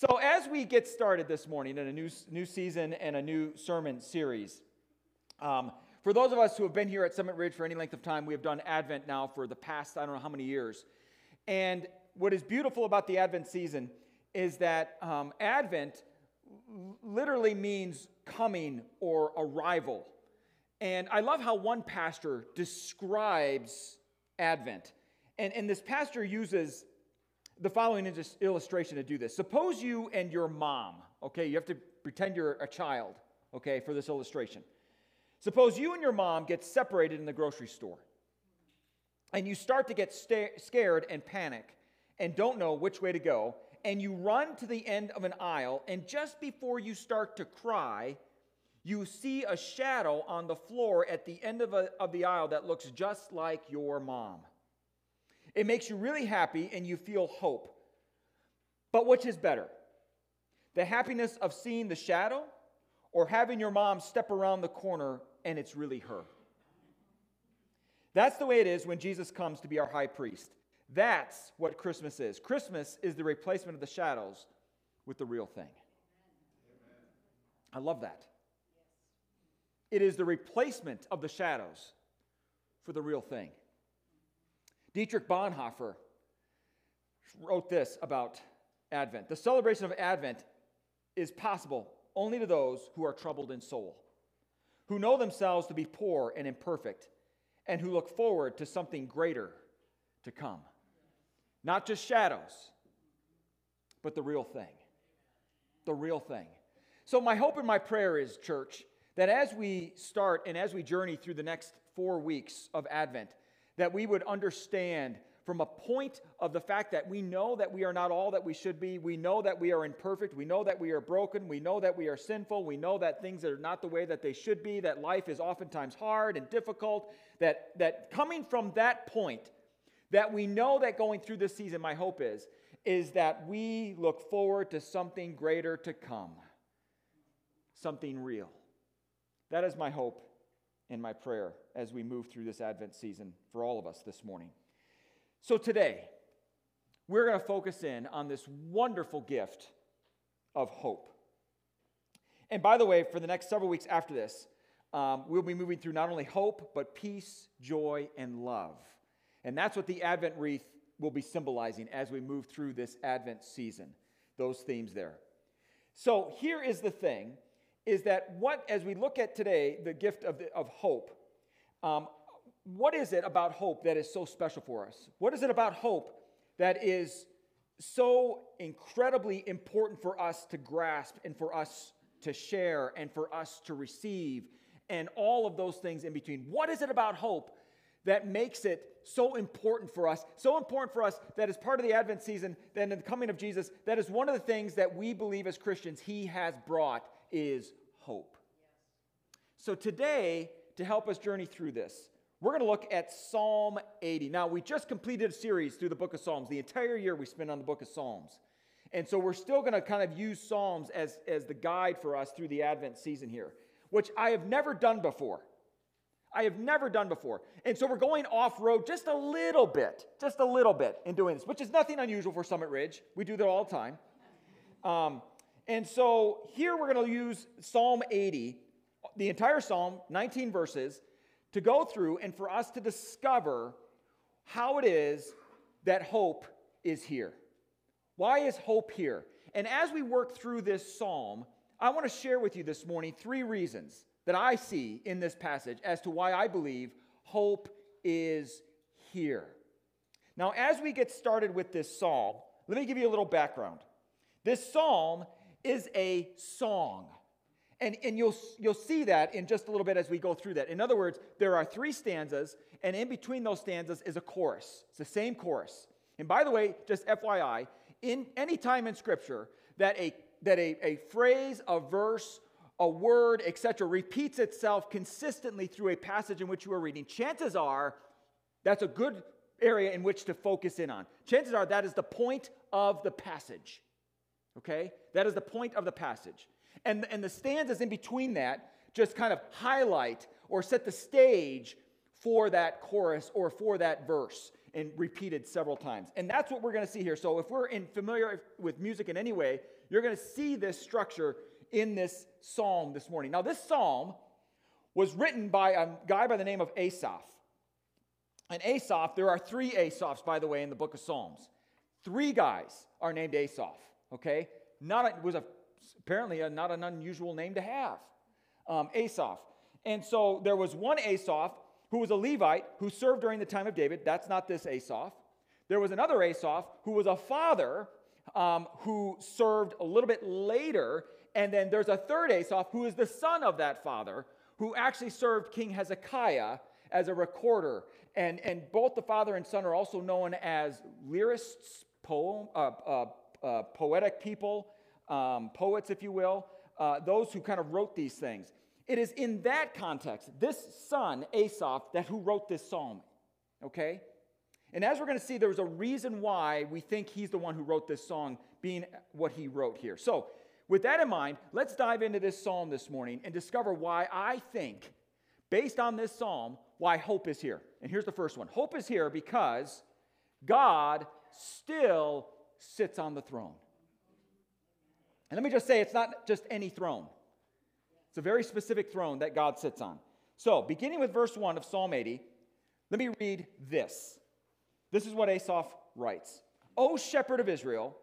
So, as we get started this morning in a new, new season and a new sermon series, um, for those of us who have been here at Summit Ridge for any length of time, we have done Advent now for the past, I don't know how many years. And what is beautiful about the Advent season is that um, Advent literally means coming or arrival. And I love how one pastor describes Advent. And, and this pastor uses the following illustration to do this. Suppose you and your mom, okay, you have to pretend you're a child, okay, for this illustration. Suppose you and your mom get separated in the grocery store, and you start to get sta- scared and panic and don't know which way to go, and you run to the end of an aisle, and just before you start to cry, you see a shadow on the floor at the end of, a, of the aisle that looks just like your mom. It makes you really happy and you feel hope. But which is better? The happiness of seeing the shadow or having your mom step around the corner and it's really her? That's the way it is when Jesus comes to be our high priest. That's what Christmas is. Christmas is the replacement of the shadows with the real thing. I love that. It is the replacement of the shadows for the real thing. Dietrich Bonhoeffer wrote this about Advent The celebration of Advent is possible only to those who are troubled in soul, who know themselves to be poor and imperfect, and who look forward to something greater to come. Not just shadows, but the real thing. The real thing. So, my hope and my prayer is, church, that as we start and as we journey through the next four weeks of Advent, that we would understand from a point of the fact that we know that we are not all that we should be. We know that we are imperfect. We know that we are broken. We know that we are sinful. We know that things are not the way that they should be, that life is oftentimes hard and difficult. That, that coming from that point, that we know that going through this season, my hope is, is that we look forward to something greater to come, something real. That is my hope and my prayer as we move through this Advent season for all of us this morning. So today, we're going to focus in on this wonderful gift of hope. And by the way, for the next several weeks after this, um, we'll be moving through not only hope, but peace, joy, and love. And that's what the Advent wreath will be symbolizing as we move through this Advent season, those themes there. So here is the thing is that what, as we look at today, the gift of, the, of hope, um, what is it about hope that is so special for us? What is it about hope that is so incredibly important for us to grasp and for us to share and for us to receive and all of those things in between? What is it about hope that makes it so important for us, so important for us that as part of the Advent season, then in the coming of Jesus, that is one of the things that we believe as Christians he has brought is hope. So today, to help us journey through this, we're going to look at Psalm 80. Now, we just completed a series through the book of Psalms. The entire year we spent on the book of Psalms. And so we're still going to kind of use Psalms as, as the guide for us through the Advent season here, which I have never done before. I have never done before. And so we're going off road just a little bit, just a little bit in doing this, which is nothing unusual for Summit Ridge. We do that all the time. Um, and so here we're going to use Psalm 80, the entire Psalm, 19 verses, to go through and for us to discover how it is that hope is here. Why is hope here? And as we work through this psalm, I want to share with you this morning three reasons that I see in this passage as to why I believe hope is here. Now, as we get started with this psalm, let me give you a little background. This psalm is a song. And, and you'll, you'll see that in just a little bit as we go through that. In other words, there are three stanzas, and in between those stanzas is a chorus. It's the same chorus. And by the way, just FYI, in any time in Scripture that a, that a, a phrase, a verse, a word, etc., repeats itself consistently through a passage in which you are reading, chances are that's a good area in which to focus in on. Chances are that is the point of the passage. Okay? That is the point of the passage. And, and the stanzas in between that just kind of highlight or set the stage for that chorus or for that verse. and repeated several times. And that's what we're going to see here. So if we're in familiar with music in any way, you're going to see this structure in this psalm this morning. Now, this psalm was written by a guy by the name of Asaph. And Asaph, there are three Asaphs, by the way, in the book of Psalms. Three guys are named Asaph, okay? Not a, was a, apparently a, not an unusual name to have, um, Asaph. And so there was one Asaph who was a Levite who served during the time of David. That's not this Asaph. There was another Asaph who was a father um, who served a little bit later. And then there's a third Asaph who is the son of that father who actually served King Hezekiah as a recorder. And, and both the father and son are also known as lyrists, poem, uh, uh, uh, poetic people, um, poets, if you will, uh, those who kind of wrote these things. It is in that context, this son, Asaph, that who wrote this psalm. Okay? And as we're going to see, there's a reason why we think he's the one who wrote this song, being what he wrote here. So, with that in mind, let's dive into this psalm this morning and discover why I think, based on this psalm, why hope is here. And here's the first one Hope is here because God still sits on the throne. And let me just say, it's not just any throne, it's a very specific throne that God sits on. So, beginning with verse 1 of Psalm 80, let me read this. This is what Asaph writes O shepherd of Israel,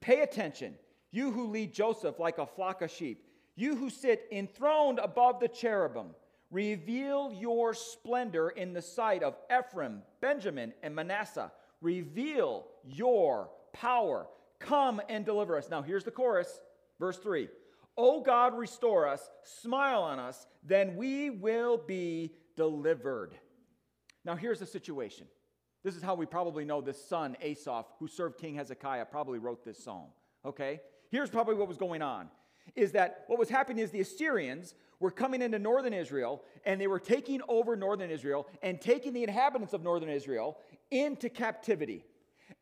pay attention, you who lead Joseph like a flock of sheep, you who sit enthroned above the cherubim. Reveal your splendor in the sight of Ephraim, Benjamin, and Manasseh. Reveal your power. Come and deliver us. Now, here's the chorus, verse 3. O God, restore us, smile on us, then we will be delivered. Now, here's the situation this is how we probably know this son, Asaph, who served King Hezekiah, probably wrote this psalm. Okay? Here's probably what was going on is that what was happening is the Assyrians were coming into northern Israel and they were taking over northern Israel and taking the inhabitants of northern Israel into captivity.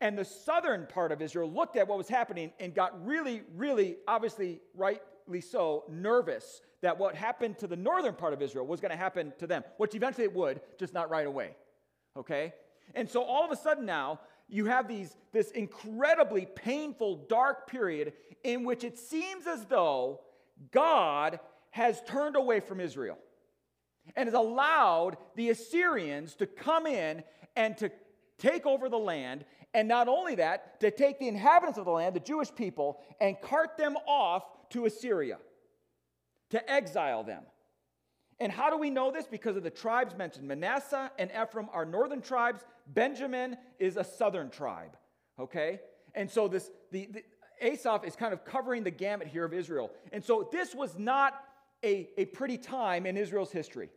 And the southern part of Israel looked at what was happening and got really, really, obviously, rightly so, nervous that what happened to the northern part of Israel was going to happen to them, which eventually it would, just not right away. Okay? And so all of a sudden now, you have these, this incredibly painful, dark period in which it seems as though God has turned away from Israel and has allowed the Assyrians to come in and to take over the land. And not only that, to take the inhabitants of the land, the Jewish people, and cart them off to Assyria, to exile them. And how do we know this? Because of the tribes mentioned. Manasseh and Ephraim are northern tribes. Benjamin is a southern tribe. Okay? And so this the, the Asaph is kind of covering the gamut here of Israel. And so this was not a, a pretty time in Israel's history.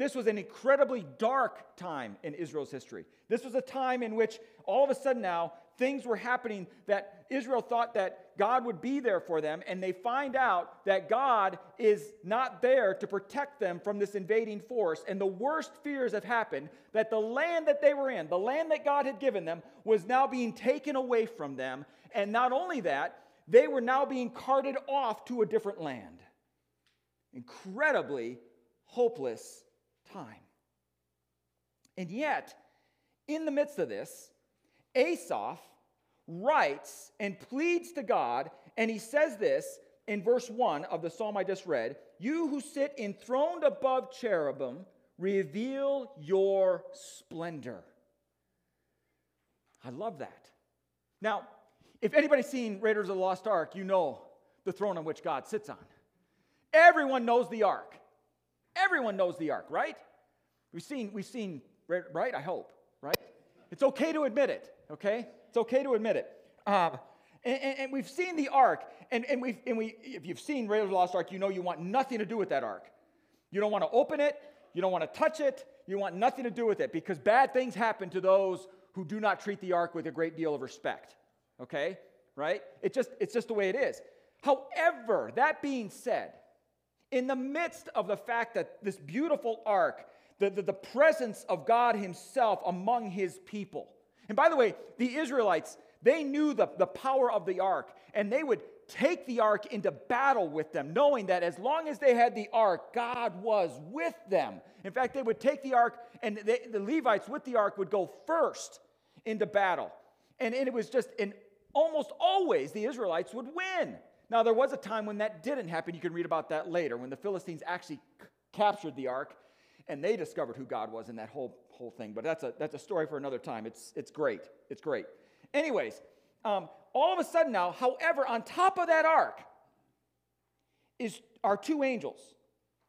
This was an incredibly dark time in Israel's history. This was a time in which all of a sudden now things were happening that Israel thought that God would be there for them, and they find out that God is not there to protect them from this invading force. And the worst fears have happened that the land that they were in, the land that God had given them, was now being taken away from them. And not only that, they were now being carted off to a different land. Incredibly hopeless time. And yet, in the midst of this, Asaph writes and pleads to God, and he says this in verse 1 of the psalm I just read You who sit enthroned above cherubim, reveal your splendor. I love that. Now, if anybody's seen Raiders of the Lost Ark, you know the throne on which God sits on. Everyone knows the ark. Everyone knows the ark, right? We've seen, we've seen, right? I hope, right? It's okay to admit it, okay? It's okay to admit it. Um, and, and, and, we've seen the ark, and, and, we've, and we, if you've seen Raiders of the Lost Ark, you know you want nothing to do with that ark. You don't want to open it, you don't want to touch it, you want nothing to do with it because bad things happen to those who do not treat the ark with a great deal of respect. Okay? Right? It just, it's just the way it is. However, that being said, in the midst of the fact that this beautiful ark, the, the, the presence of God Himself among His people, and by the way, the Israelites, they knew the, the power of the ark, and they would take the ark into battle with them, knowing that as long as they had the ark, God was with them. In fact, they would take the ark, and they, the Levites with the ark would go first into battle. And, and it was just, and almost always the Israelites would win. Now, there was a time when that didn't happen. You can read about that later, when the Philistines actually c- captured the ark and they discovered who God was in that whole, whole thing. But that's a, that's a story for another time. It's, it's great. It's great. Anyways, um, all of a sudden now, however, on top of that ark is, are two angels.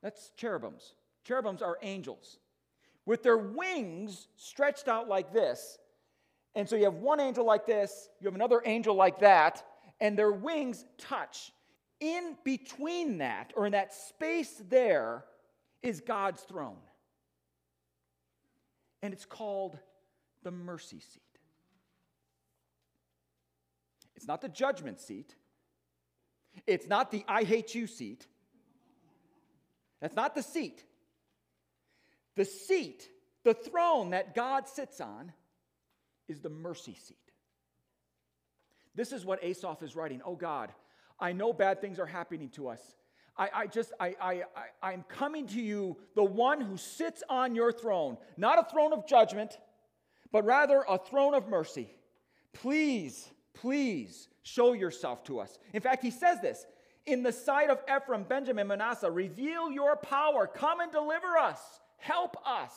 That's cherubims. Cherubims are angels with their wings stretched out like this. And so you have one angel like this, you have another angel like that, and their wings touch. In between that, or in that space there, is God's throne. And it's called the mercy seat. It's not the judgment seat. It's not the I hate you seat. That's not the seat. The seat, the throne that God sits on, is the mercy seat. This is what Asaph is writing. Oh God, I know bad things are happening to us. I, I just, I, I, I, I'm coming to you, the one who sits on your throne, not a throne of judgment, but rather a throne of mercy. Please, please show yourself to us. In fact, he says this in the sight of Ephraim, Benjamin, Manasseh, reveal your power. Come and deliver us. Help us.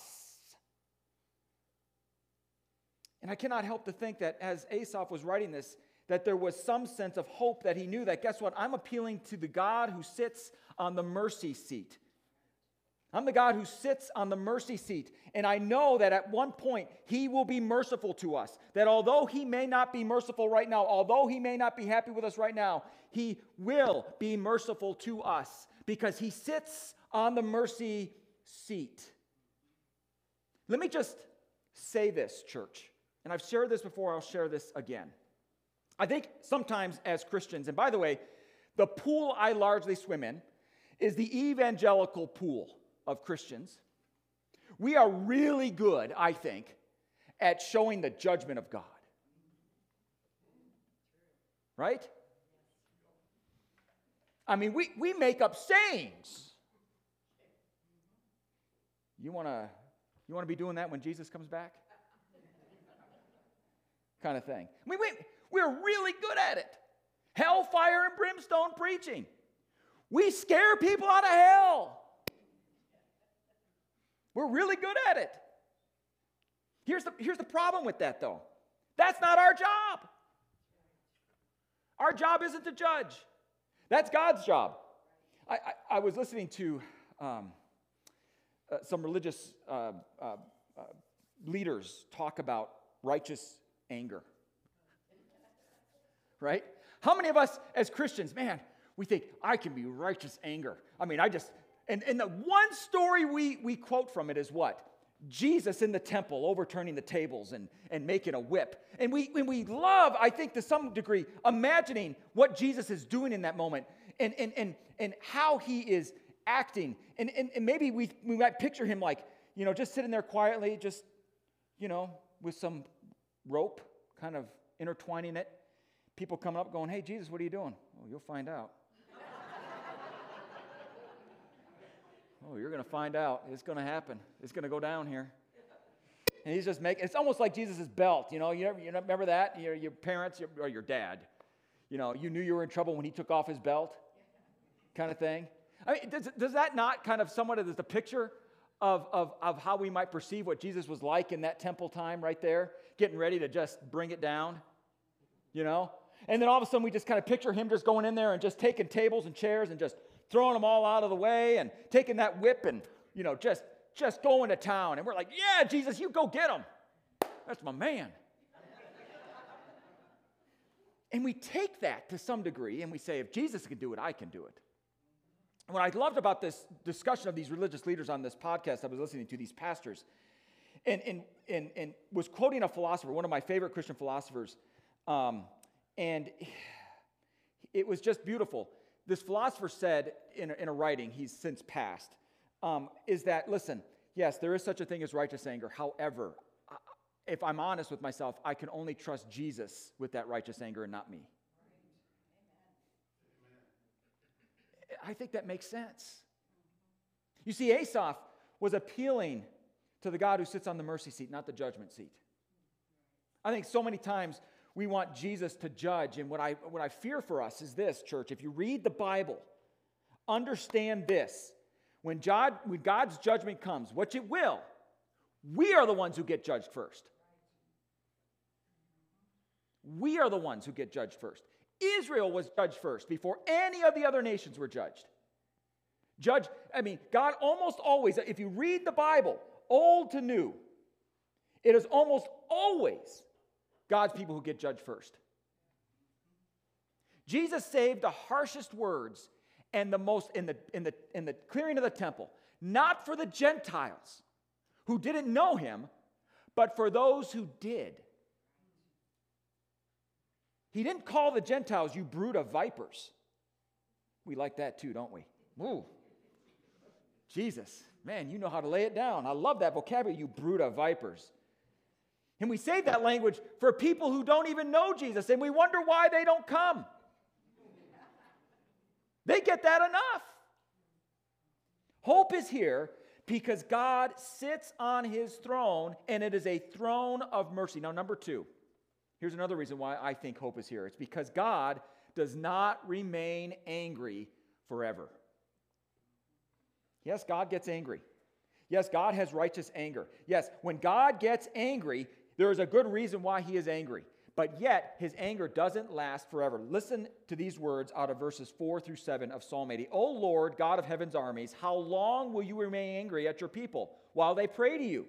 And I cannot help to think that as Asaph was writing this, that there was some sense of hope that he knew that, guess what? I'm appealing to the God who sits on the mercy seat. I'm the God who sits on the mercy seat. And I know that at one point he will be merciful to us. That although he may not be merciful right now, although he may not be happy with us right now, he will be merciful to us because he sits on the mercy seat. Let me just say this, church. And I've shared this before, I'll share this again. I think sometimes as Christians, and by the way, the pool I largely swim in is the evangelical pool of Christians. We are really good, I think, at showing the judgment of God. Right? I mean, we, we make up sayings. You want to you want to be doing that when Jesus comes back? kind of thing. I mean, we, we're really good at it. Hellfire and brimstone preaching. We scare people out of hell. We're really good at it. Here's the, here's the problem with that, though that's not our job. Our job isn't to judge, that's God's job. I, I, I was listening to um, uh, some religious uh, uh, uh leaders talk about righteous anger right? How many of us as Christians, man, we think, I can be righteous anger. I mean, I just, and, and the one story we, we quote from it is what? Jesus in the temple overturning the tables and, and making a whip. And we, and we love, I think, to some degree, imagining what Jesus is doing in that moment and, and, and, and how he is acting. And, and, and maybe we, we might picture him like, you know, just sitting there quietly, just, you know, with some rope, kind of intertwining it people coming up going, Hey, Jesus, what are you doing? Oh, you'll find out. oh, you're going to find out. It's going to happen. It's going to go down here. And he's just making, it's almost like Jesus' belt. You know, you, you remember that? Your, your parents your, or your dad, you know, you knew you were in trouble when he took off his belt, kind of thing. I mean, does, does that not kind of somewhat as the picture of, of, of how we might perceive what Jesus was like in that temple time right there, getting ready to just bring it down? You know? And then all of a sudden, we just kind of picture him just going in there and just taking tables and chairs and just throwing them all out of the way and taking that whip and, you know, just, just going to town. And we're like, yeah, Jesus, you go get him. That's my man. and we take that to some degree and we say, if Jesus can do it, I can do it. What I loved about this discussion of these religious leaders on this podcast I was listening to, these pastors, and, and, and, and was quoting a philosopher, one of my favorite Christian philosophers, um, and it was just beautiful. This philosopher said in a, in a writing, he's since passed, um, is that, listen, yes, there is such a thing as righteous anger. However, if I'm honest with myself, I can only trust Jesus with that righteous anger and not me. I think that makes sense. You see, Asaph was appealing to the God who sits on the mercy seat, not the judgment seat. I think so many times we want Jesus to judge, and what I, what I fear for us is this, church. If you read the Bible, understand this. When, God, when God's judgment comes, which it will, we are the ones who get judged first. We are the ones who get judged first. Israel was judged first before any of the other nations were judged. Judge, I mean, God almost always, if you read the Bible, old to new, it is almost always God's people who get judged first. Jesus saved the harshest words and the most in the, in the, in the clearing of the temple, not for the Gentiles who didn't know him, but for those who did. He didn't call the Gentiles, you brood of vipers. We like that too, don't we? Ooh. Jesus, man, you know how to lay it down. I love that vocabulary, you brood of vipers. And we say that language for people who don't even know Jesus, and we wonder why they don't come. They get that enough. Hope is here because God sits on his throne, and it is a throne of mercy. Now, number two, Here's another reason why I think hope is here it's because God does not remain angry forever. Yes, God gets angry. Yes, God has righteous anger. Yes, when God gets angry, there is a good reason why he is angry. But yet, his anger doesn't last forever. Listen to these words out of verses 4 through 7 of Psalm 80. O Lord, God of heaven's armies, how long will you remain angry at your people while they pray to you?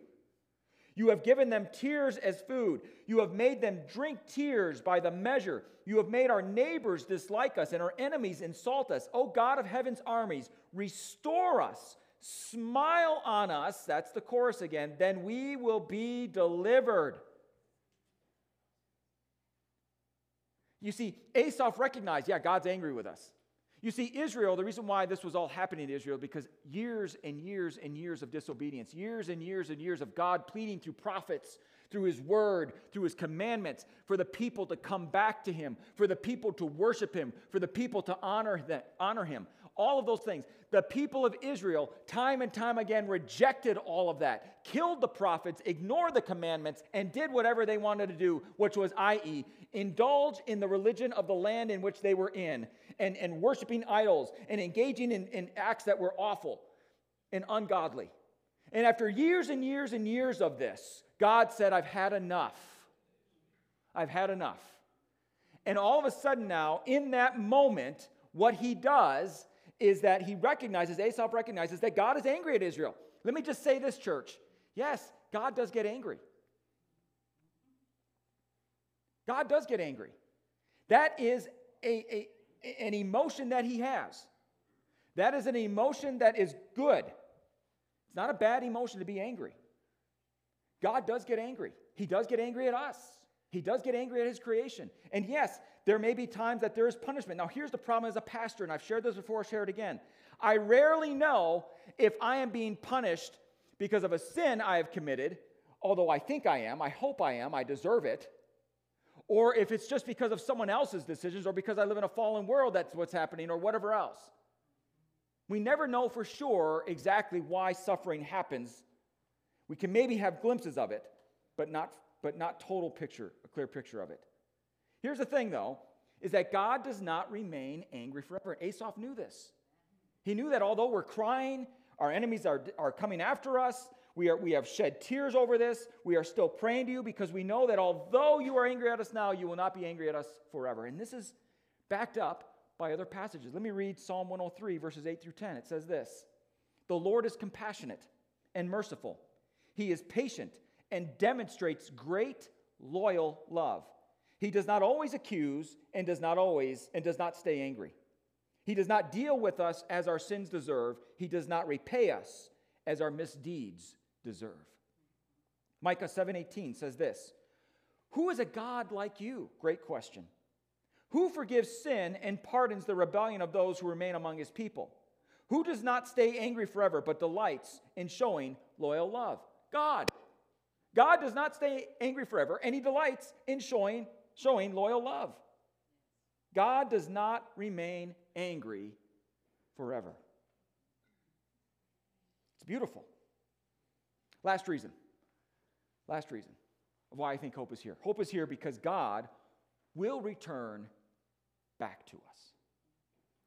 You have given them tears as food. You have made them drink tears by the measure. You have made our neighbors dislike us and our enemies insult us. O God of heaven's armies, restore us. Smile on us. That's the chorus again. Then we will be delivered. You see, Asaph recognized, yeah, God's angry with us. You see, Israel, the reason why this was all happening to Israel, because years and years and years of disobedience, years and years and years of God pleading through prophets, through his word, through his commandments, for the people to come back to him, for the people to worship him, for the people to honor, them, honor him all of those things. The people of Israel, time and time again, rejected all of that, killed the prophets, ignored the commandments, and did whatever they wanted to do, which was, i.e., indulge in the religion of the land in which they were in, and, and worshiping idols, and engaging in, in acts that were awful and ungodly. And after years and years and years of this, God said, I've had enough. I've had enough. And all of a sudden now, in that moment, what he does is that he recognizes, Asaph recognizes that God is angry at Israel. Let me just say this, church. Yes, God does get angry. God does get angry. That is a, a, an emotion that he has. That is an emotion that is good. It's not a bad emotion to be angry. God does get angry. He does get angry at us. He does get angry at his creation. And yes, there may be times that there is punishment. Now, here's the problem as a pastor, and I've shared this before, I'll share it again. I rarely know if I am being punished because of a sin I have committed, although I think I am, I hope I am, I deserve it, or if it's just because of someone else's decisions or because I live in a fallen world that's what's happening or whatever else. We never know for sure exactly why suffering happens. We can maybe have glimpses of it, but not, but not total picture, a clear picture of it. Here's the thing, though, is that God does not remain angry forever. Asaph knew this. He knew that although we're crying, our enemies are, are coming after us, we, are, we have shed tears over this, we are still praying to you because we know that although you are angry at us now, you will not be angry at us forever. And this is backed up by other passages. Let me read Psalm 103, verses 8 through 10. It says this The Lord is compassionate and merciful, He is patient and demonstrates great loyal love. He does not always accuse and does not always and does not stay angry. He does not deal with us as our sins deserve. He does not repay us as our misdeeds deserve. Micah 7:18 says this, "Who is a God like you?" Great question. Who forgives sin and pardons the rebellion of those who remain among his people? Who does not stay angry forever but delights in showing loyal love? God. God does not stay angry forever, and he delights in showing, showing loyal love. God does not remain angry forever. It's beautiful. Last reason. Last reason of why I think hope is here. Hope is here because God will return back to us.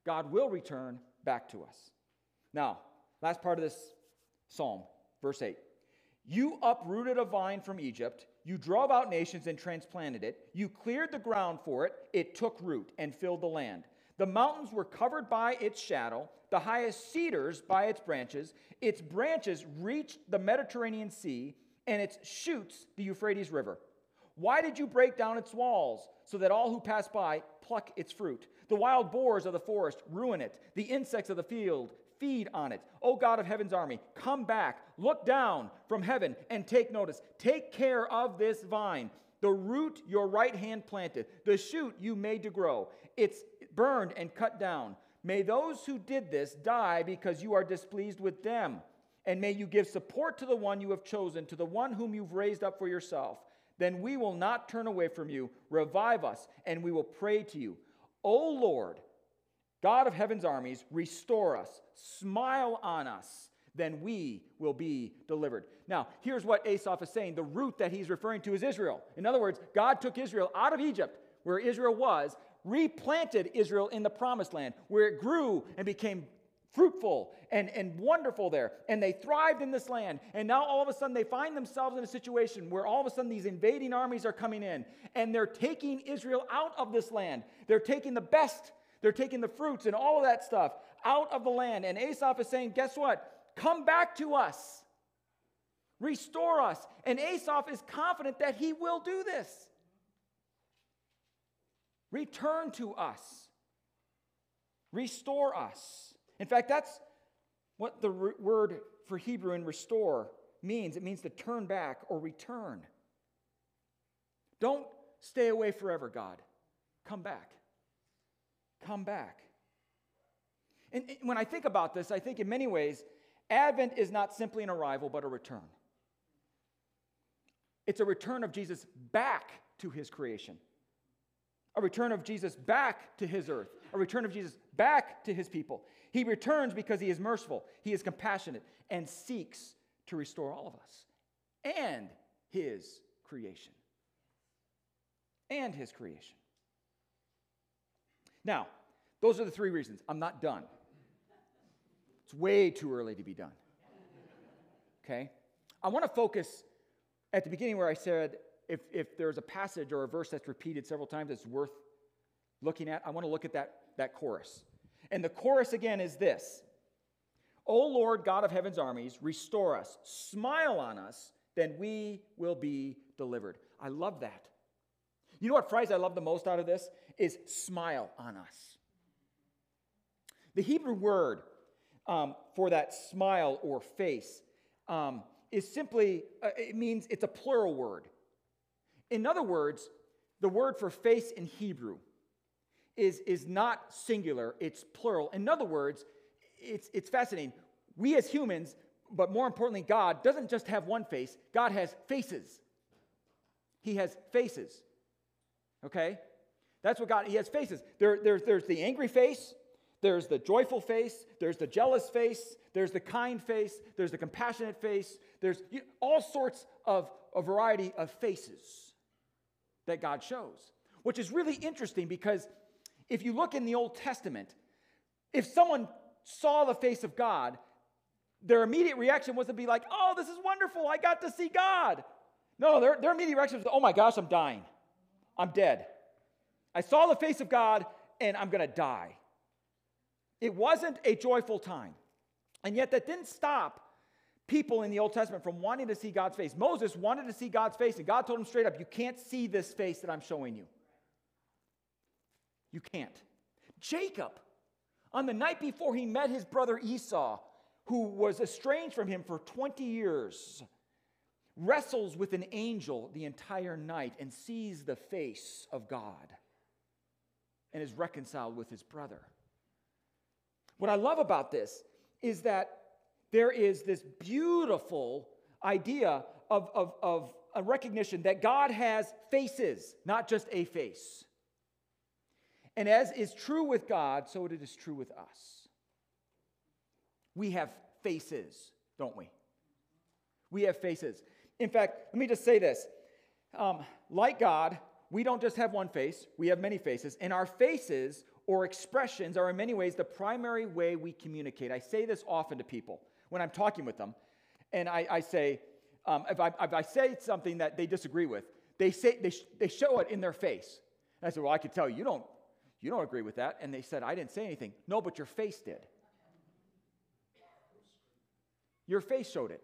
God will return back to us. Now, last part of this psalm, verse 8. You uprooted a vine from Egypt. You drove out nations and transplanted it. You cleared the ground for it. It took root and filled the land. The mountains were covered by its shadow, the highest cedars by its branches. Its branches reached the Mediterranean Sea, and its shoots the Euphrates River. Why did you break down its walls so that all who pass by pluck its fruit? The wild boars of the forest ruin it. The insects of the field feed on it. O God of heaven's army, come back, look down from heaven, and take notice. Take care of this vine, the root your right hand planted, the shoot you made to grow. It's burned and cut down. May those who did this die because you are displeased with them. And may you give support to the one you have chosen, to the one whom you've raised up for yourself. Then we will not turn away from you. Revive us, and we will pray to you. O Lord, God of heaven's armies, restore us, smile on us, then we will be delivered. Now, here's what Asaph is saying the root that he's referring to is Israel. In other words, God took Israel out of Egypt, where Israel was, replanted Israel in the promised land, where it grew and became fruitful and, and wonderful there. And they thrived in this land. And now all of a sudden they find themselves in a situation where all of a sudden these invading armies are coming in and they're taking Israel out of this land. They're taking the best they're taking the fruits and all of that stuff out of the land. And Asaph is saying, guess what? Come back to us. Restore us. And Asaph is confident that he will do this. Return to us. Restore us. In fact, that's what the word for Hebrew in restore means. It means to turn back or return. Don't stay away forever, God. Come back come back. And when I think about this, I think in many ways, Advent is not simply an arrival, but a return. It's a return of Jesus back to his creation, a return of Jesus back to his earth, a return of Jesus back to his people. He returns because he is merciful, he is compassionate, and seeks to restore all of us and his creation. And his creation. Now, those are the three reasons. I'm not done. It's way too early to be done. Okay? I want to focus at the beginning where I said if, if there's a passage or a verse that's repeated several times that's worth looking at, I want to look at that, that chorus. And the chorus again is this O Lord God of heaven's armies, restore us, smile on us, then we will be delivered. I love that. You know what phrase I love the most out of this? Is smile on us. The Hebrew word um, for that smile or face um, is simply, uh, it means it's a plural word. In other words, the word for face in Hebrew is, is not singular, it's plural. In other words, it's, it's fascinating. We as humans, but more importantly, God doesn't just have one face, God has faces. He has faces. Okay? That's what God, He has faces. There, there's, there's the angry face, there's the joyful face, there's the jealous face, there's the kind face, there's the compassionate face, there's all sorts of a variety of faces that God shows, which is really interesting because if you look in the Old Testament, if someone saw the face of God, their immediate reaction was to be like, oh, this is wonderful, I got to see God. No, their, their immediate reaction was, oh my gosh, I'm dying. I'm dead. I saw the face of God and I'm going to die. It wasn't a joyful time. And yet, that didn't stop people in the Old Testament from wanting to see God's face. Moses wanted to see God's face, and God told him straight up, You can't see this face that I'm showing you. You can't. Jacob, on the night before he met his brother Esau, who was estranged from him for 20 years, wrestles with an angel the entire night and sees the face of God and is reconciled with his brother. What I love about this is that there is this beautiful idea of, of, of a recognition that God has faces, not just a face. And as is true with God, so it is true with us. We have faces, don't we? We have faces. In fact, let me just say this. Um, like God, we don't just have one face, we have many faces. And our faces or expressions are in many ways the primary way we communicate. I say this often to people when I'm talking with them. And I, I say, um, if, I, if I say something that they disagree with, they, say, they, sh- they show it in their face. And I said, Well, I could tell you, you don't, you don't agree with that. And they said, I didn't say anything. No, but your face did. Your face showed it.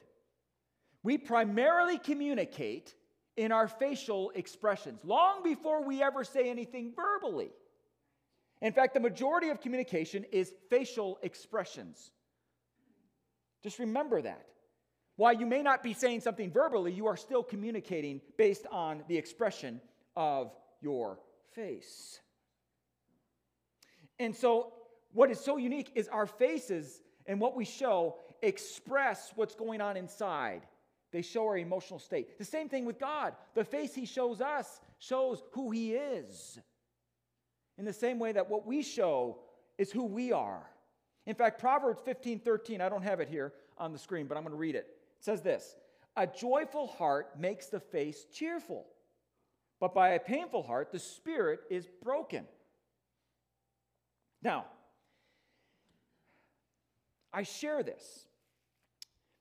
We primarily communicate in our facial expressions, long before we ever say anything verbally. In fact, the majority of communication is facial expressions. Just remember that. While you may not be saying something verbally, you are still communicating based on the expression of your face. And so, what is so unique is our faces and what we show express what's going on inside. They show our emotional state. The same thing with God. The face He shows us shows who He is. In the same way that what we show is who we are. In fact, Proverbs 15 13, I don't have it here on the screen, but I'm going to read it. It says this A joyful heart makes the face cheerful, but by a painful heart, the spirit is broken. Now, I share this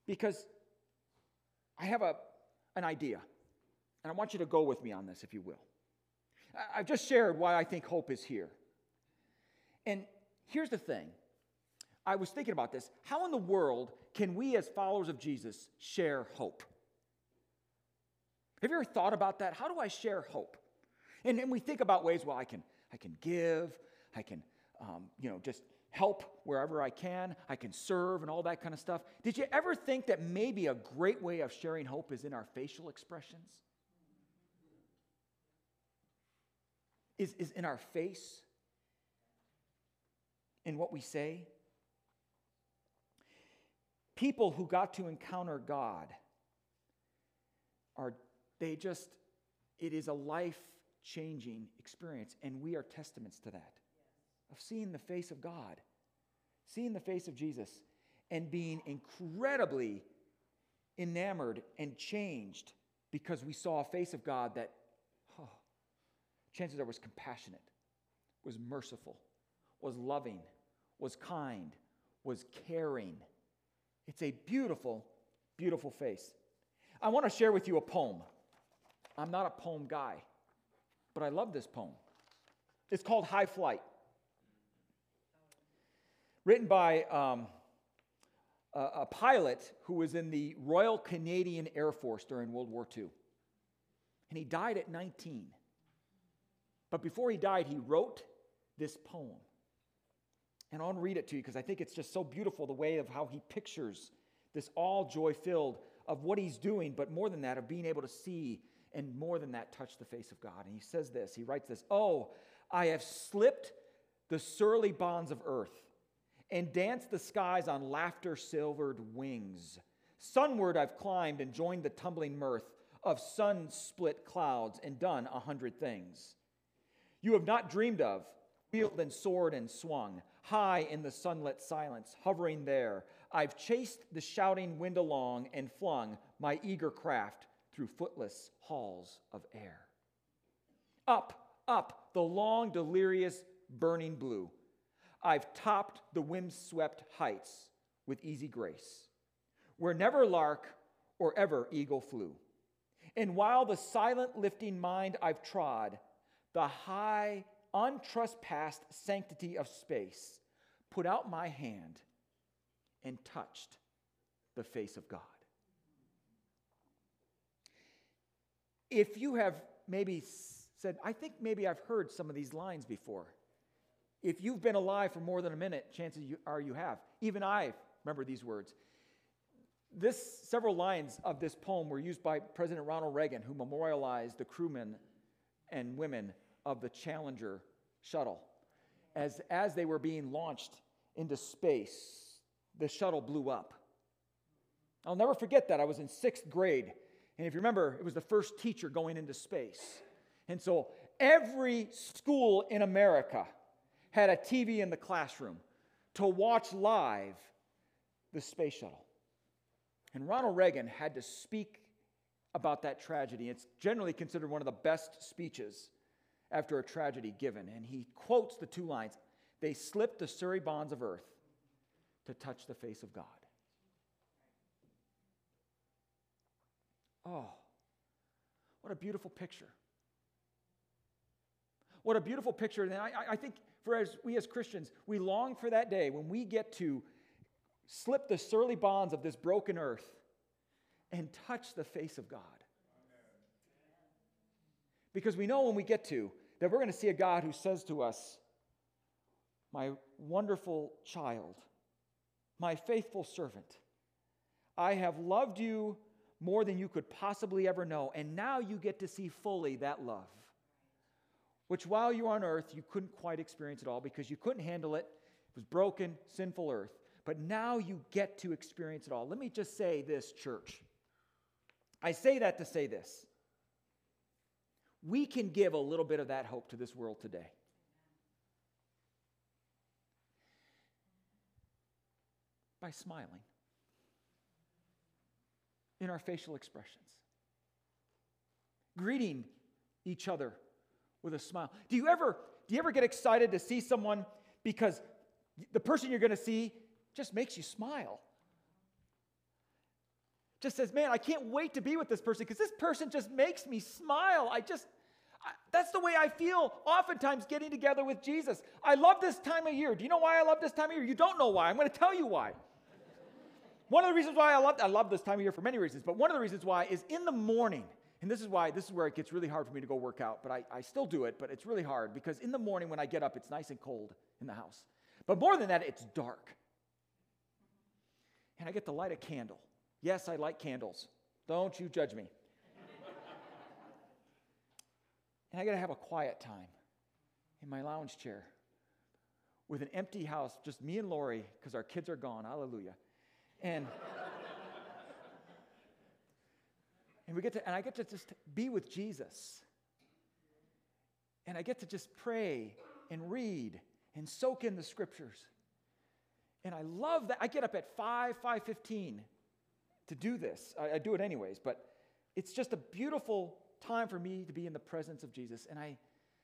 because I have a, an idea, and I want you to go with me on this, if you will. I've just shared why I think hope is here. And here's the thing I was thinking about this. How in the world can we, as followers of Jesus, share hope? Have you ever thought about that? How do I share hope? And, and we think about ways, well, I can, I can give, I can, um, you know, just help wherever I can, I can serve and all that kind of stuff. Did you ever think that maybe a great way of sharing hope is in our facial expressions? Is, is in our face, in what we say? People who got to encounter God are, they just, it is a life changing experience, and we are testaments to that of seeing the face of God, seeing the face of Jesus, and being incredibly enamored and changed because we saw a face of God that, oh, chances are, was compassionate, was merciful, was loving, was kind, was caring. It's a beautiful, beautiful face. I want to share with you a poem. I'm not a poem guy, but I love this poem. It's called High Flight written by um, a, a pilot who was in the Royal Canadian Air Force during World War II. And he died at 19. But before he died, he wrote this poem. And I want to read it to you because I think it's just so beautiful the way of how he pictures this all joy filled of what he's doing, but more than that, of being able to see and more than that, touch the face of God. And he says this, he writes this Oh, I have slipped the surly bonds of earth and danced the skies on laughter silvered wings. Sunward I've climbed and joined the tumbling mirth of sun split clouds and done a hundred things. You have not dreamed of, wheeled and soared and swung, high in the sunlit silence, hovering there. I've chased the shouting wind along and flung my eager craft through footless halls of air. Up, up, the long, delirious, burning blue I've topped the wind-swept heights with easy grace, where never lark or ever eagle flew. And while the silent lifting mind I've trod, the high, untrespassed sanctity of space, put out my hand and touched the face of God. If you have maybe said, I think maybe I've heard some of these lines before. If you've been alive for more than a minute, chances are you have. Even I remember these words. This several lines of this poem were used by President Ronald Reagan, who memorialized the crewmen and women of the Challenger shuttle. As, as they were being launched into space, the shuttle blew up. I'll never forget that. I was in sixth grade. And if you remember, it was the first teacher going into space. And so every school in America had a TV in the classroom to watch live the space shuttle. And Ronald Reagan had to speak about that tragedy. It's generally considered one of the best speeches after a tragedy given. And he quotes the two lines They slipped the surly bonds of earth to touch the face of God. Oh, what a beautiful picture. What a beautiful picture. And I, I think for as we as Christians, we long for that day when we get to slip the surly bonds of this broken earth and touch the face of God. Because we know when we get to that we're going to see a God who says to us, My wonderful child, my faithful servant, I have loved you more than you could possibly ever know, and now you get to see fully that love which while you were on earth, you couldn't quite experience it all because you couldn't handle it. It was broken, sinful earth. But now you get to experience it all. Let me just say this, church. I say that to say this. We can give a little bit of that hope to this world today. By smiling in our facial expressions, greeting each other with a smile. Do you ever do you ever get excited to see someone because the person you're going to see just makes you smile? Just says, "Man, I can't wait to be with this person because this person just makes me smile." I just that's the way I feel oftentimes getting together with Jesus. I love this time of year. Do you know why I love this time of year? You don't know why. I'm going to tell you why. One of the reasons why I love I love this time of year for many reasons, but one of the reasons why is in the morning and this is why, this is where it gets really hard for me to go work out, but I, I still do it, but it's really hard because in the morning when I get up, it's nice and cold in the house. But more than that, it's dark. And I get to light a candle. Yes, I like candles. Don't you judge me. and I got to have a quiet time in my lounge chair with an empty house, just me and Lori, because our kids are gone. Hallelujah. And. And we get to, and I get to just be with Jesus. And I get to just pray and read and soak in the scriptures. And I love that. I get up at 5, 5.15 to do this. I, I do it anyways, but it's just a beautiful time for me to be in the presence of Jesus. And I,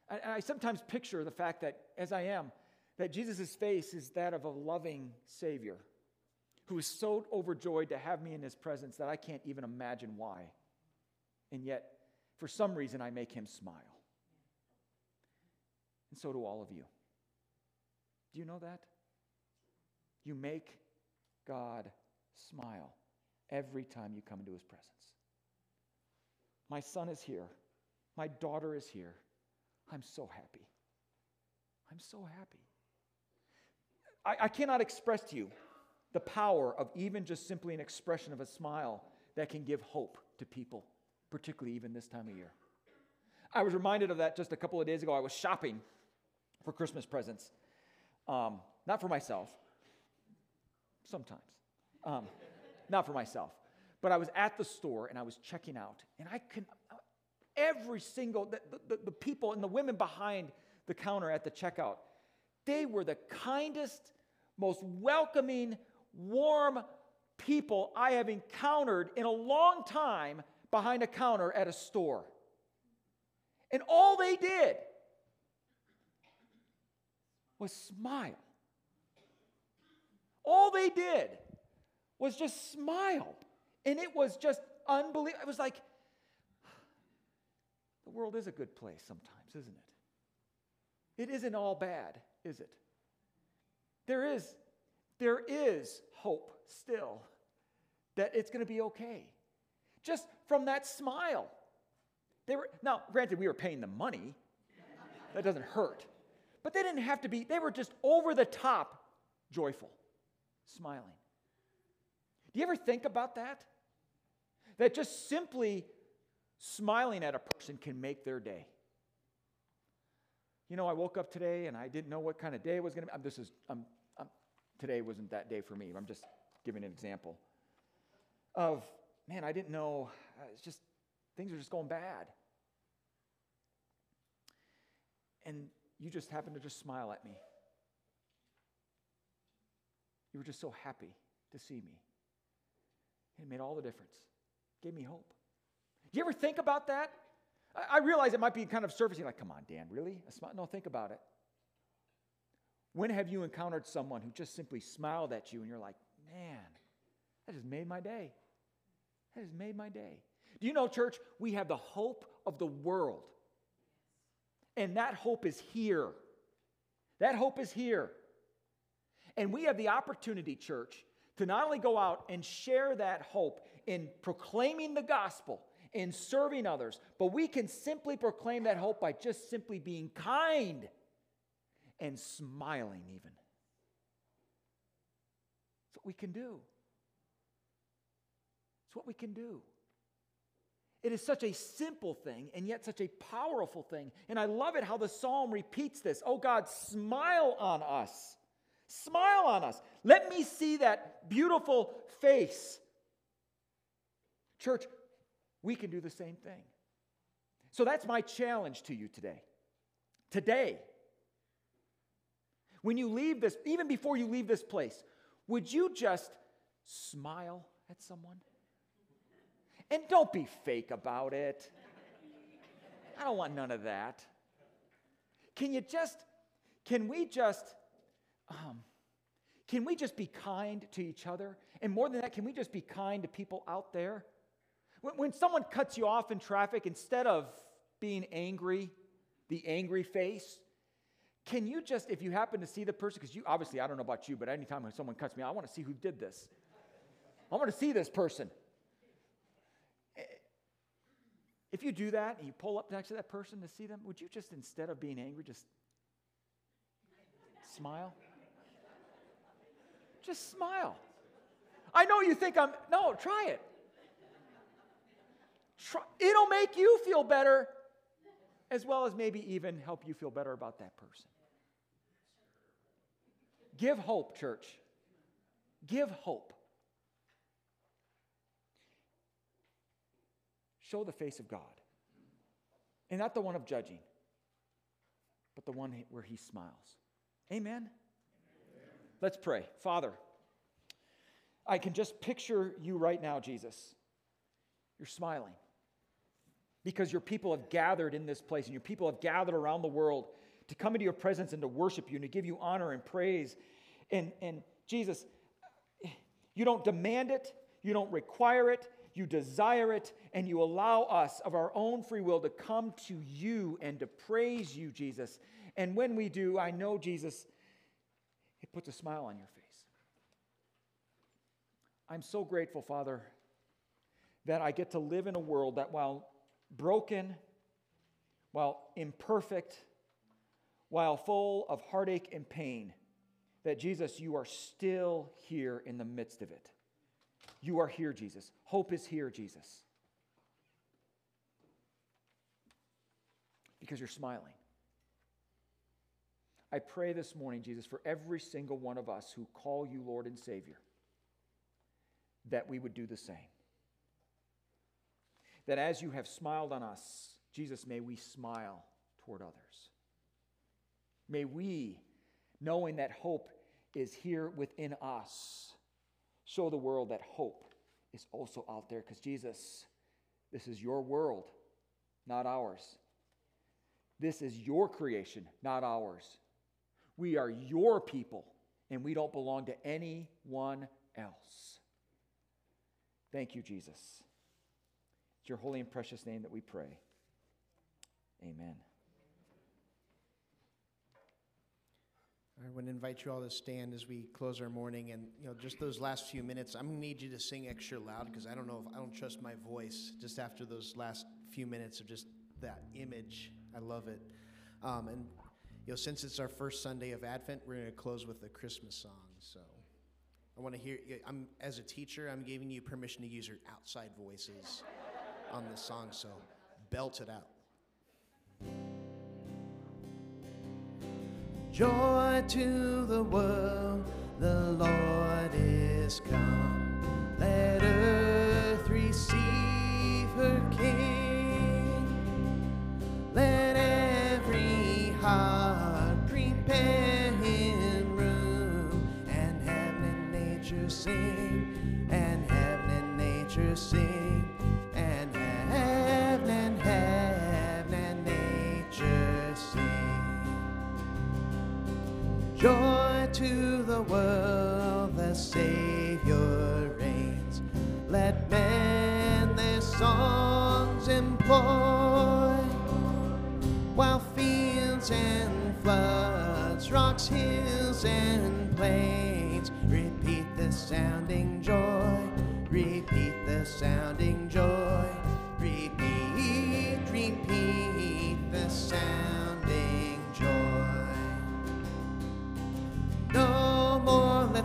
I, I sometimes picture the fact that as I am, that Jesus' face is that of a loving Savior who is so overjoyed to have me in his presence that I can't even imagine why. And yet, for some reason, I make him smile. And so do all of you. Do you know that? You make God smile every time you come into his presence. My son is here. My daughter is here. I'm so happy. I'm so happy. I, I, cannot express to you the power of even just simply an expression of a smile that can give hope to people particularly even this time of year. I was reminded of that just a couple of days ago. I was shopping for Christmas presents, um, not for myself, sometimes, um, not for myself, but I was at the store and I was checking out, and I can, every single, the, the, the people and the women behind the counter at the checkout, they were the kindest, most welcoming, warm people I have encountered in a long time behind a counter at a store. And all they did was smile. All they did was just smile. And it was just unbelievable. It was like, the world is a good place sometimes, isn't it? It isn't all bad, is it? There is, there is hope still that it's going to be okay just from that smile. They were, now, granted, we were paying them money. That doesn't hurt. But they didn't have to be, they were just over the top joyful, smiling. Do you ever think about that? That just simply smiling at a person can make their day. You know, I woke up today and I didn't know what kind of day it was going to be. This is, I'm, I'm, today wasn't that day for me. I'm just giving an example. of, man, I didn't know, uh, it's just, things are just going bad. And you just happened to just smile at me. You were just so happy to see me. It made all the difference. Gave me hope. Do you ever think about that? I, I realize it might be kind of surfacing, like, come on, Dan, really? A smile? No, think about it. When have you encountered someone who just simply smiled at you and you're like, man, that just made my day? That has made my day. Do you know, church, we have the hope of the world. And that hope is here. That hope is here. And we have the opportunity, church, to not only go out and share that hope in proclaiming the gospel, in serving others, but we can simply proclaim that hope by just simply being kind and smiling, even. That's what we can do. It's what we can do. It is such a simple thing and yet such a powerful thing. And I love it how the psalm repeats this Oh God, smile on us. Smile on us. Let me see that beautiful face. Church, we can do the same thing. So that's my challenge to you today. Today, when you leave this, even before you leave this place, would you just smile at someone? And don't be fake about it. I don't want none of that. Can you just, can we just um, can we just be kind to each other? And more than that, can we just be kind to people out there? When, when someone cuts you off in traffic, instead of being angry, the angry face, can you just, if you happen to see the person, because you obviously, I don't know about you, but anytime someone cuts me, I want to see who did this. I want to see this person. If you do that and you pull up next to that person to see them, would you just, instead of being angry, just smile? Just smile. I know you think I'm, no, try it. Try, it'll make you feel better as well as maybe even help you feel better about that person. Give hope, church. Give hope. Show the face of God. And not the one of judging, but the one where he smiles. Amen. Let's pray. Father, I can just picture you right now, Jesus. You're smiling because your people have gathered in this place and your people have gathered around the world to come into your presence and to worship you and to give you honor and praise. And, and Jesus, you don't demand it, you don't require it, you desire it, and you allow us of our own free will to come to you and to praise you, Jesus. And when we do, I know, Jesus, it puts a smile on your face. I'm so grateful, Father, that I get to live in a world that while broken, while imperfect, while full of heartache and pain, that Jesus, you are still here in the midst of it. You are here, Jesus. Hope is here, Jesus. Because you're smiling. I pray this morning, Jesus, for every single one of us who call you Lord and Savior, that we would do the same. That as you have smiled on us, Jesus, may we smile toward others. May we, knowing that hope is here within us, show the world that hope is also out there because Jesus, this is your world, not ours. This is your creation, not ours. We are your people, and we don't belong to anyone else. Thank you, Jesus. It's your holy and precious name that we pray. Amen. I want to invite you all to stand as we close our morning, and you know, just those last few minutes. I'm gonna need you to sing extra loud because I don't know if I don't trust my voice. Just after those last few minutes of just that image, I love it. Um, and you know, since it's our first Sunday of Advent, we're to close with a Christmas song. So I want to hear, I'm, as a teacher, I'm giving you permission to use your outside voices on this song. So belt it out. joy to the world. The Lord is come. Let earth receive. World, the Savior reigns. Let men their songs employ, while fields and floods, rocks, hills, and plains repeat the sounding joy, repeat the sounding joy,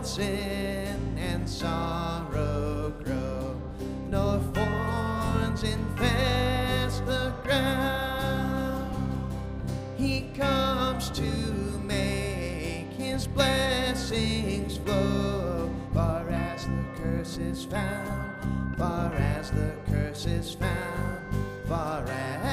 sin and sorrow grow, nor thorns infest the ground. He comes to make his blessings flow, far as the curse is found, far as the curse is found, far as,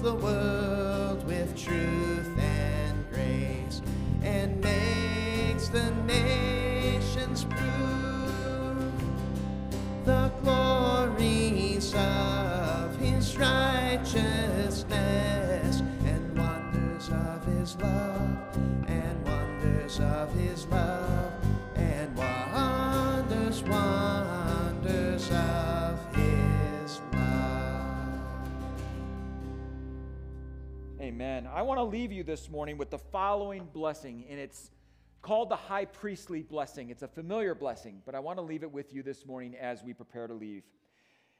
the world with truth and grace and makes the nations prove the glories of his righteousness and wonders of his love and wonders of his love Amen. I want to leave you this morning with the following blessing, and it's called the high priestly blessing. It's a familiar blessing, but I want to leave it with you this morning as we prepare to leave.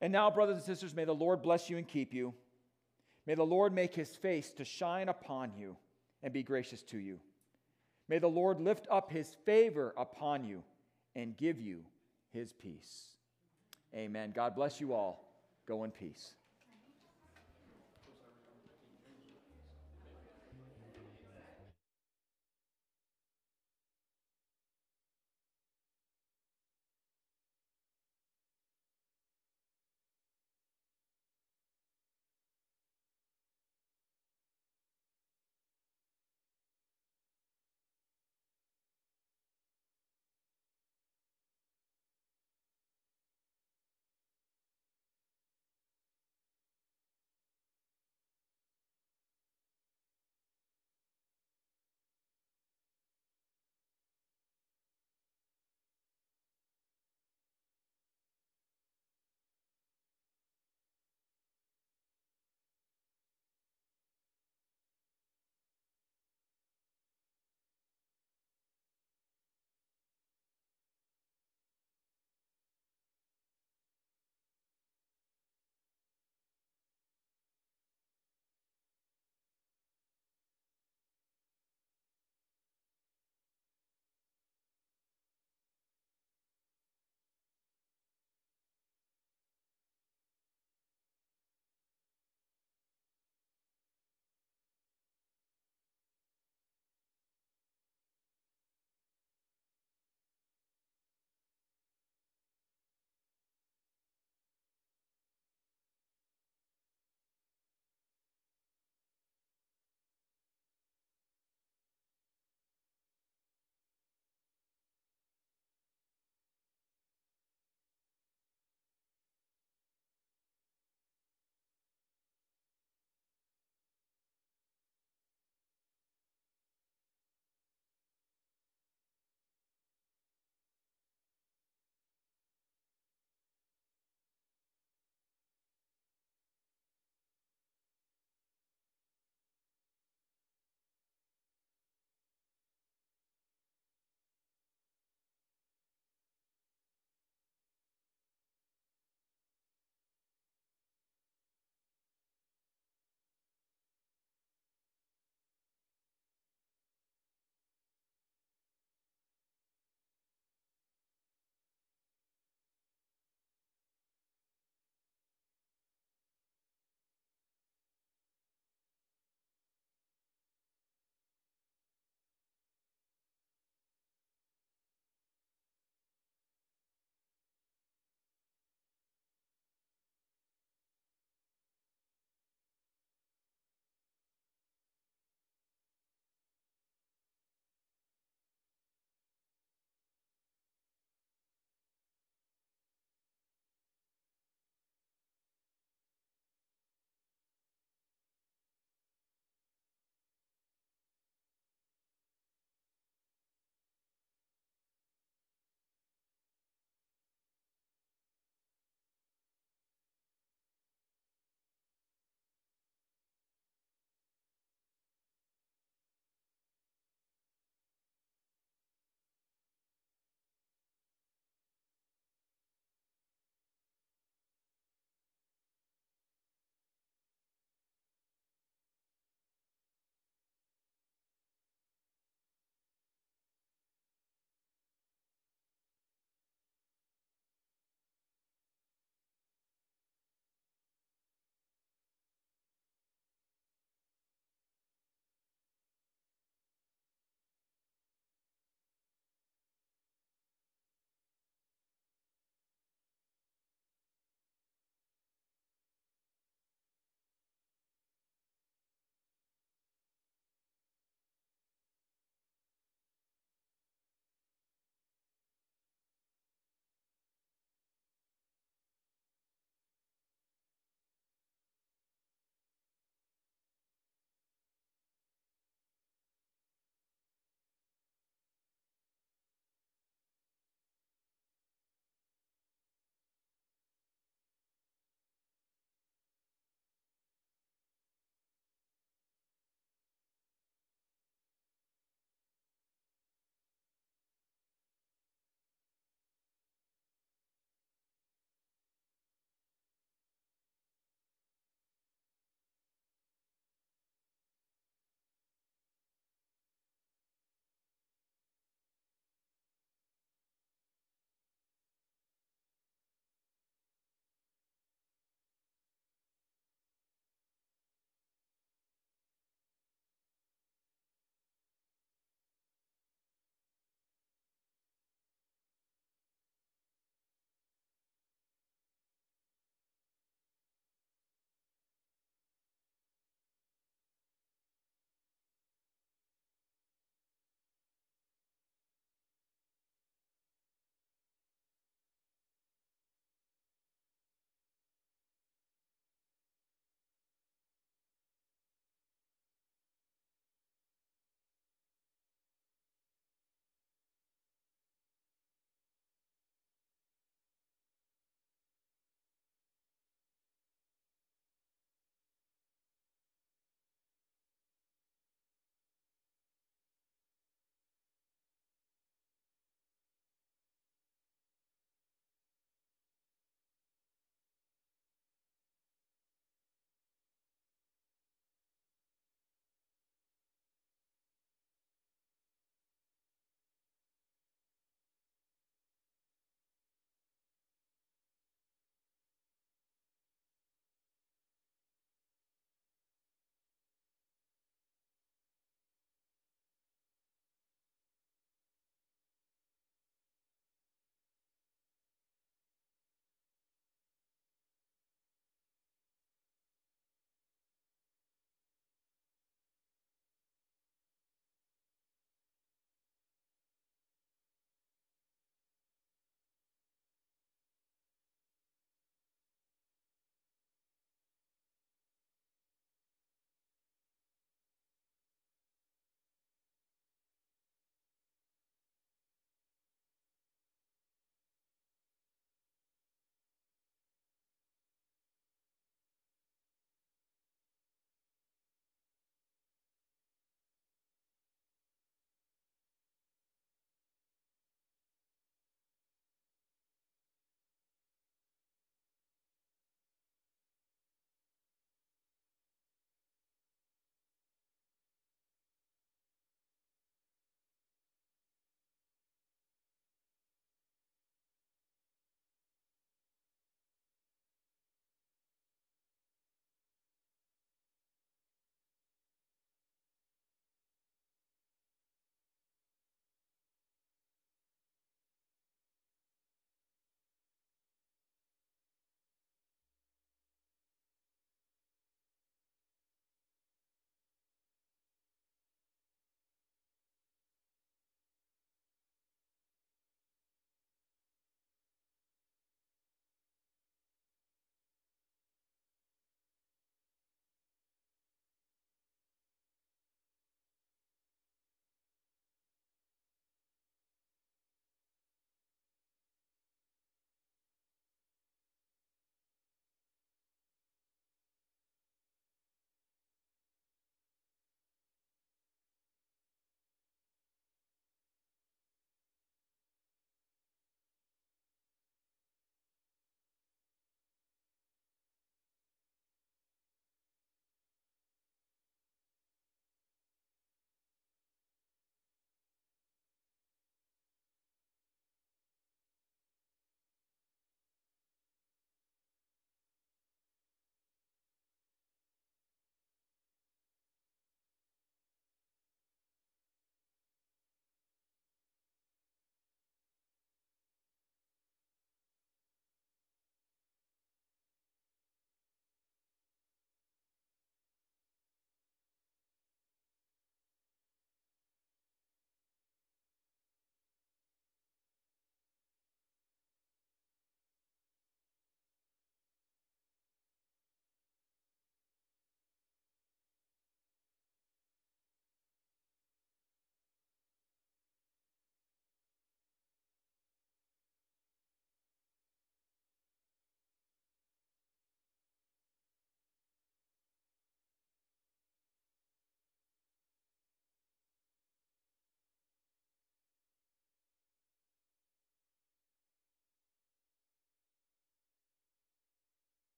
And now, brothers and sisters, may the Lord bless you and keep you. May the Lord make his face to shine upon you and be gracious to you. May the Lord lift up his favor upon you and give you his peace. Amen. God bless you all. Go in peace.